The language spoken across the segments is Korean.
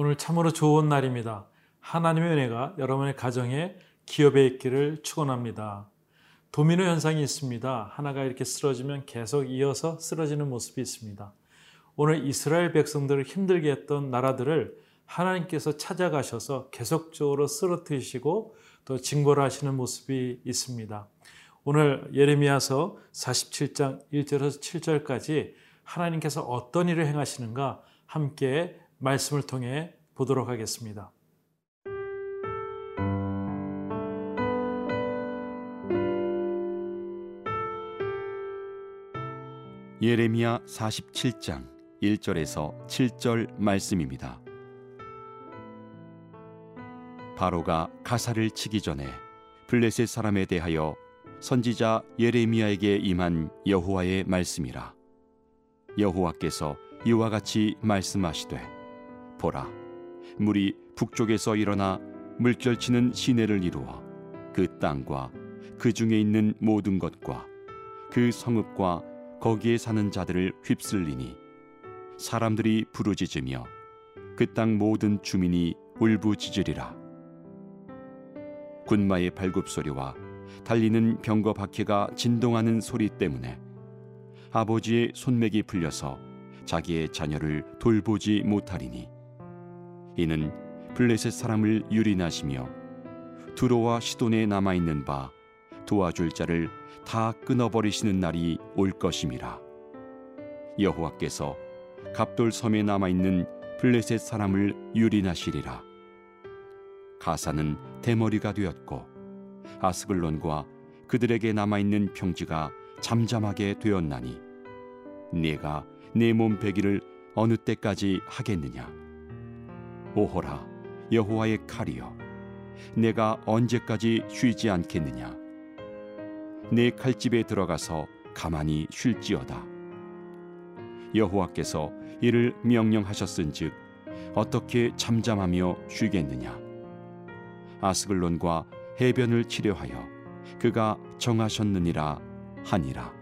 오늘 참으로 좋은 날입니다. 하나님의 은혜가 여러분의 가정에 기업에 있기를 축원합니다. 도미노 현상이 있습니다. 하나가 이렇게 쓰러지면 계속 이어서 쓰러지는 모습이 있습니다. 오늘 이스라엘 백성들을 힘들게 했던 나라들을 하나님께서 찾아가셔서 계속적으로 쓰러뜨리시고 또 징벌 하시는 모습이 있습니다. 오늘 예레미야서 47장 1절에서 7절까지 하나님께서 어떤 일을 행하시는가 함께 말씀을 통해 보도록 하겠습니다. 예레미야 47장 1절에서 7절 말씀입니다. 바로가 가사를 치기 전에 블레셋 사람에 대하여 선지자 예레미야에게 임한 여호와의 말씀이라 여호와께서 이와 같이 말씀하시되 보라. 물이 북쪽에서 일어나 물결치는 시내를 이루어 그 땅과 그 중에 있는 모든 것과 그 성읍과 거기에 사는 자들을 휩쓸리니 사람들이 부르짖으며 그 땅 모든 주민이 울부짖으리라. 군마의 발굽 소리와 달리는 병거 바퀴가 진동하는 소리 때문에 아버지의 손맥이 풀려서 자기의 자녀를 돌보지 못하리니 이는 블레셋 사람을 유린하시며 두로와 시돈에 남아 있는 바 도와줄 자를 다 끊어버리시는 날이 올 것임이라. 여호와께서 갑돌 섬에 남아 있는 블레셋 사람을 유린하시리라. 가사는 대머리가 되었고 아스글론과 그들에게 남아 있는 평지가 잠잠하게 되었나니 네가 내 몸 베기를 어느 때까지 하겠느냐 오호라 여호와의 칼이여 내가 언제까지 쉬지 않겠느냐? 내 칼집에 들어가서 가만히 쉴지어다. 여호와께서 이를 명령하셨은즉 어떻게 잠잠하며 쉬겠느냐? 아스글론과 해변을 치려 하여 그가 정하셨느니라 하니라.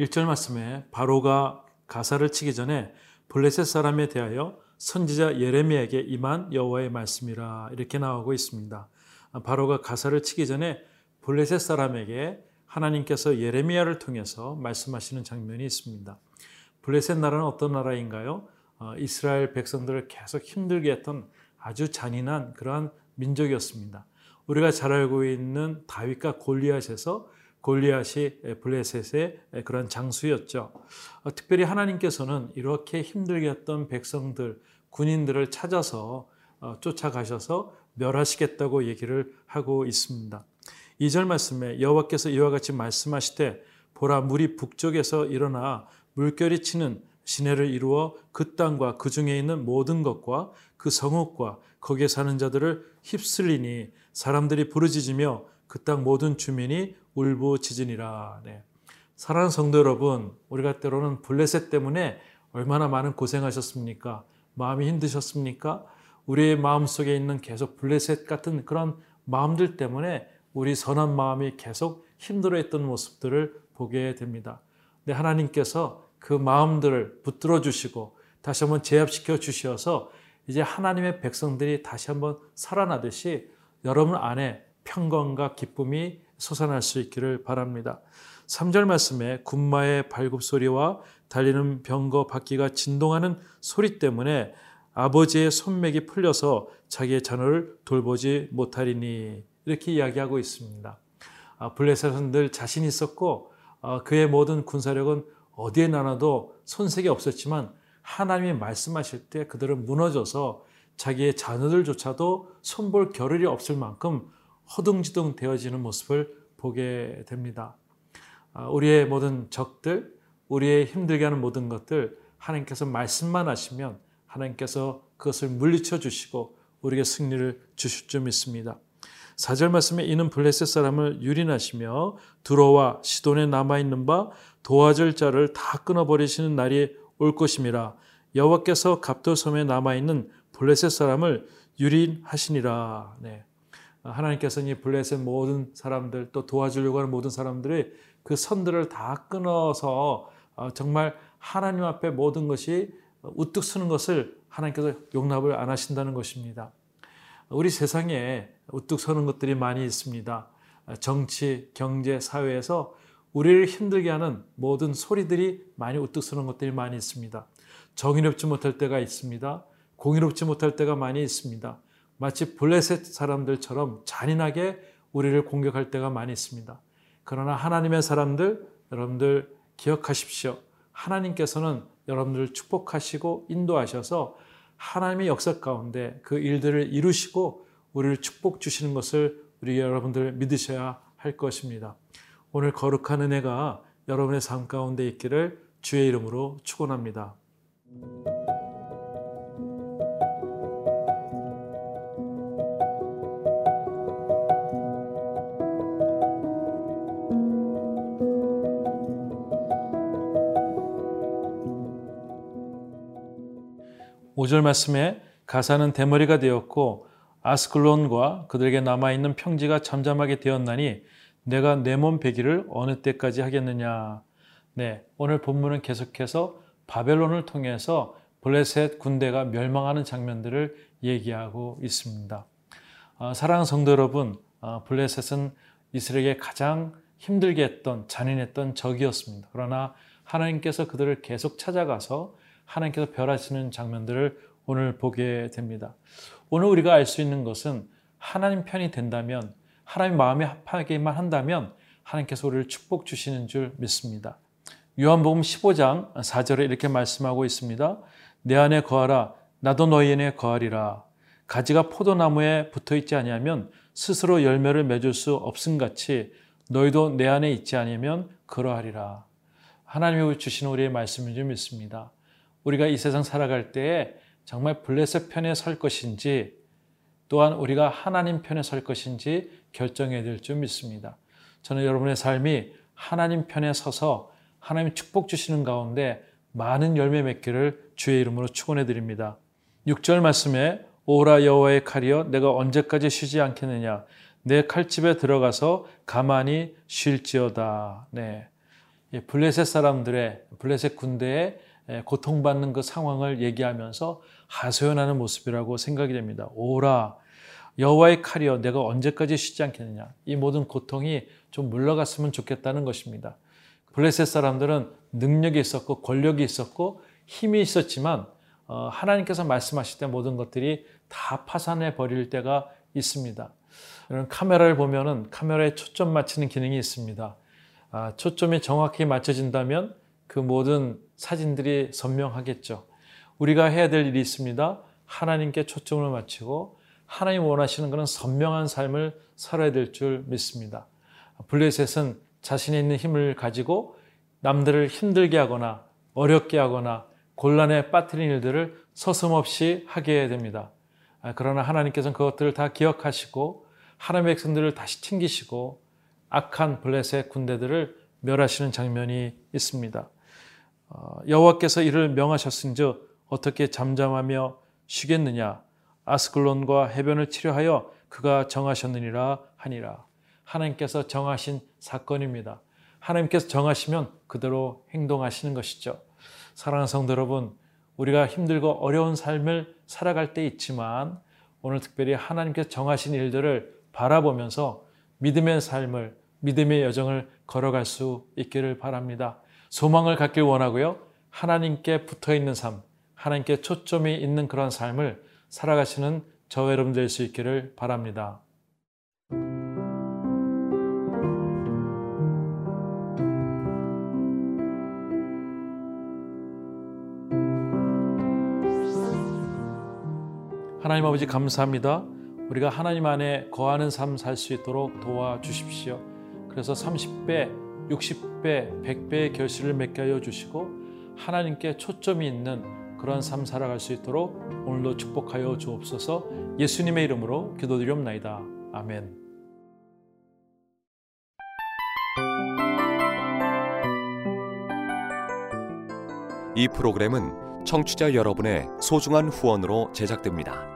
1절 말씀에 바로가 가사를 치기 전에 블레셋 사람에 대하여 선지자 예레미야에게 임한 여호와의 말씀이라 이렇게 나오고 있습니다. 바로가 가사를 치기 전에 블레셋 사람에게 하나님께서 예레미야를 통해서 말씀하시는 장면이 있습니다. 블레셋 나라는 어떤 나라인가요? 어, 이스라엘 백성들을 계속 힘들게 했던 아주 잔인한 그러한 민족이었습니다. 우리가 잘 알고 있는 다윗과 골리앗에서 골리앗이 블레셋의 그런 장수였죠. 어, 특별히 하나님께서는 이렇게 힘들게 했던 백성들, 군인들을 찾아서 어, 쫓아가셔서 멸하시겠다고 얘기를 하고 있습니다. 2절 말씀에 여호와께서 이와 같이 말씀하시되 보라 물이 북쪽에서 일어나 물결이 치는 시내를 이루어 그 땅과 그 중에 있는 모든 것과 그 성읍과 거기에 사는 자들을 휩쓸리니 사람들이 부르짖으며 그 땅 모든 주민이 울부짖으니라. 네. 사랑하는 성도 여러분, 우리가 때로는 블레셋 때문에 얼마나 많은 고생하셨습니까? 마음이 힘드셨습니까? 우리의 마음 속에 있는 계속 블레셋 같은 그런 마음들 때문에 우리 선한 마음이 계속 힘들어했던 모습들을 보게 됩니다. 근 하나님께서 그 마음들을 붙들어 주시고 다시 한번 제압시켜 주셔서 이제 하나님의 백성들이 다시 한번 살아나듯이 여러분 안에 평강과 기쁨이 솟아날 수 있기를 바랍니다. 3절 말씀에 군마의 발굽 소리와 달리는 병거 바퀴가 진동하는 소리 때문에 아버지의 손맥이 풀려서 자기의 자녀를 돌보지 못하리니 이렇게 이야기하고 있습니다. 아, 블레셋은 늘 자신 있었고 아, 그의 모든 군사력은 어디에 나눠도 손색이 없었지만 하나님이 말씀하실 때 그들은 무너져서 자기의 자녀들조차도 손볼 겨를이 없을 만큼 허둥지둥 되어지는 모습을 보게 됩니다. 아, 우리의 모든 적들, 우리의 힘들게 하는 모든 것들 하나님께서 말씀만 하시면 하나님께서 그것을 물리쳐 주시고 우리에게 승리를 주실 줄 믿습니다. 4절 말씀에 이는 블레셋 사람을 유린하시며 두로와 시돈에 남아있는 바 도와줄 자를 다 끊어버리시는 날이 올 것임이라 여호와께서 갑도섬에 남아 있는 블레셋 사람을 유린하시니라. 네. 하나님께서는 이 블레셋 모든 사람들 또 도와주려고 하는 모든 사람들의 그 선들을 다 끊어서 어, 정말 하나님 앞에 모든 것이 우뚝 서는 것을 하나님께서 용납을 안 하신다는 것입니다. 우리 세상에 우뚝 서는 것들이 많이 있습니다. 정치, 경제, 사회에서 우리를 힘들게 하는 모든 소리들이 많이 우뚝 서는 것들이 많이 있습니다. 정의롭지 못할 때가 있습니다. 공의롭지 못할 때가 많이 있습니다. 마치 블레셋 사람들처럼 잔인하게 우리를 공격할 때가 많이 있습니다. 그러나 하나님의 사람들, 여러분들 기억하십시오. 하나님께서는 여러분들을 축복하시고 인도하셔서 하나님의 역사 가운데 그 일들을 이루시고 우리를 축복 주시는 것을 우리 여러분들 믿으셔야 할 것입니다. 오늘 거룩한 은혜가 여러분의 삶 가운데 있기를 주의 이름으로 축원합니다. 5절 말씀에 가사는 대머리가 되었고 아스클론과 그들에게 남아있는 평지가 잠잠하게 되었나니 내가 내 몸 베기를 어느 때까지 하겠느냐. 네, 오늘 본문은 계속해서 바벨론을 통해서 블레셋 군대가 멸망하는 장면들을 얘기하고 있습니다. 어, 사랑하는 성도 여러분, 어, 블레셋은 이스라엘에게 가장 힘들게 했던 잔인했던 적이었습니다. 그러나 하나님께서 그들을 계속 찾아가서 하나님께서 별하시는 장면들을 오늘 보게 됩니다. 오늘 우리가 알 수 있는 것은 하나님 편이 된다면 하나님 마음에 합하게만 한다면 하나님께서 우리를 축복 주시는 줄 믿습니다. 요한복음 15장 4절에 이렇게 말씀하고 있습니다. 내 안에 거하라 나도 너희 안에 거하리라. 가지가 포도나무에 붙어 있지 아니하면 스스로 열매를 맺을 수 없음 같이 너희도 내 안에 있지 아니면 그러하리라. 하나님이 주신 우리의 말씀인 줄 믿습니다. 우리가 이 세상 살아갈 때에 정말 블레셋 편에 설 것인지 또한 우리가 하나님 편에 설 것인지 결정해야 될 줄 믿습니다. 저는 여러분의 삶이 하나님 편에 서서 하나님 축복 주시는 가운데 많은 열매 맺기를 주의 이름으로 축원해 드립니다. 6절 말씀에 오라 여호와의 칼이여 내가 언제까지 쉬지 않겠느냐 내 칼집에 들어가서 가만히 쉴지어다. 네. 블레셋 사람들의 블레셋 군대의 고통받는 그 상황을 얘기하면서 하소연하는 모습이라고 생각이 됩니다. 오라 여호와의 칼이여 내가 언제까지 쉬지 않겠느냐. 이 모든 고통이 좀 물러갔으면 좋겠다는 것입니다. 블레셋 사람들은 능력이 있었고 권력이 있었고 힘이 있었지만 어, 하나님께서 말씀하실 때 모든 것들이 다 파산해 버릴 때가 있습니다. 이런 카메라를 보면은 카메라에 초점 맞추는 기능이 있습니다. 아, 초점이 정확히 맞춰진다면 그 모든 사진들이 선명하겠죠. 우리가 해야 될 일이 있습니다. 하나님께 초점을 맞추고 하나님 원하시는 것은 선명한 삶을 살아야 될 줄 믿습니다. 블레셋은 자신이 있는 힘을 가지고 남들을 힘들게 하거나 어렵게 하거나 곤란에 빠뜨린 일들을 서슴없이 하게 됩니다. 아, 그러나 하나님께서는 그것들을 다 기억하시고 하나님의 백성들을 다시 챙기시고 악한 블레셋 군대들을 멸하시는 장면이 있습니다. 어, 여호와께서 이를 명하셨은즉 어떻게 잠잠하며 쉬겠느냐 아스클론과 해변을 치료하여 그가 정하셨느니라 하니라 하나님께서 정하신 사건입니다. 하나님께서 정하시면 그대로 행동하시는 것이죠. 사랑하는 성도 여러분, 우리가 힘들고 어려운 삶을 살아갈 때 있지만 오늘 특별히 하나님께서 정하신 일들을 바라보면서 믿음의 삶을 믿음의 여정을 걸어갈 수 있기를 바랍니다. 소망을 갖길 원하고요. 하나님께 붙어 있는 삶, 하나님께 초점이 있는 그런 삶을 살아가시는 저 여러분 될 수 있기를 바랍니다. 하나님 아버지 감사합니다. 우리가 하나님 안에 거하는 삶 살 수 있도록 도와주십시오. 그래서 30배 60배, 100배의 결실을 맺게 하여 주시고 하나님께 초점이 있는 그런 삶 살아갈 수 있도록 오늘도 축복하여 주옵소서 예수님의 이름으로 기도드리옵나이다. 아멘. 이 프로그램은 청취자 여러분의 소중한 후원으로 제작됩니다.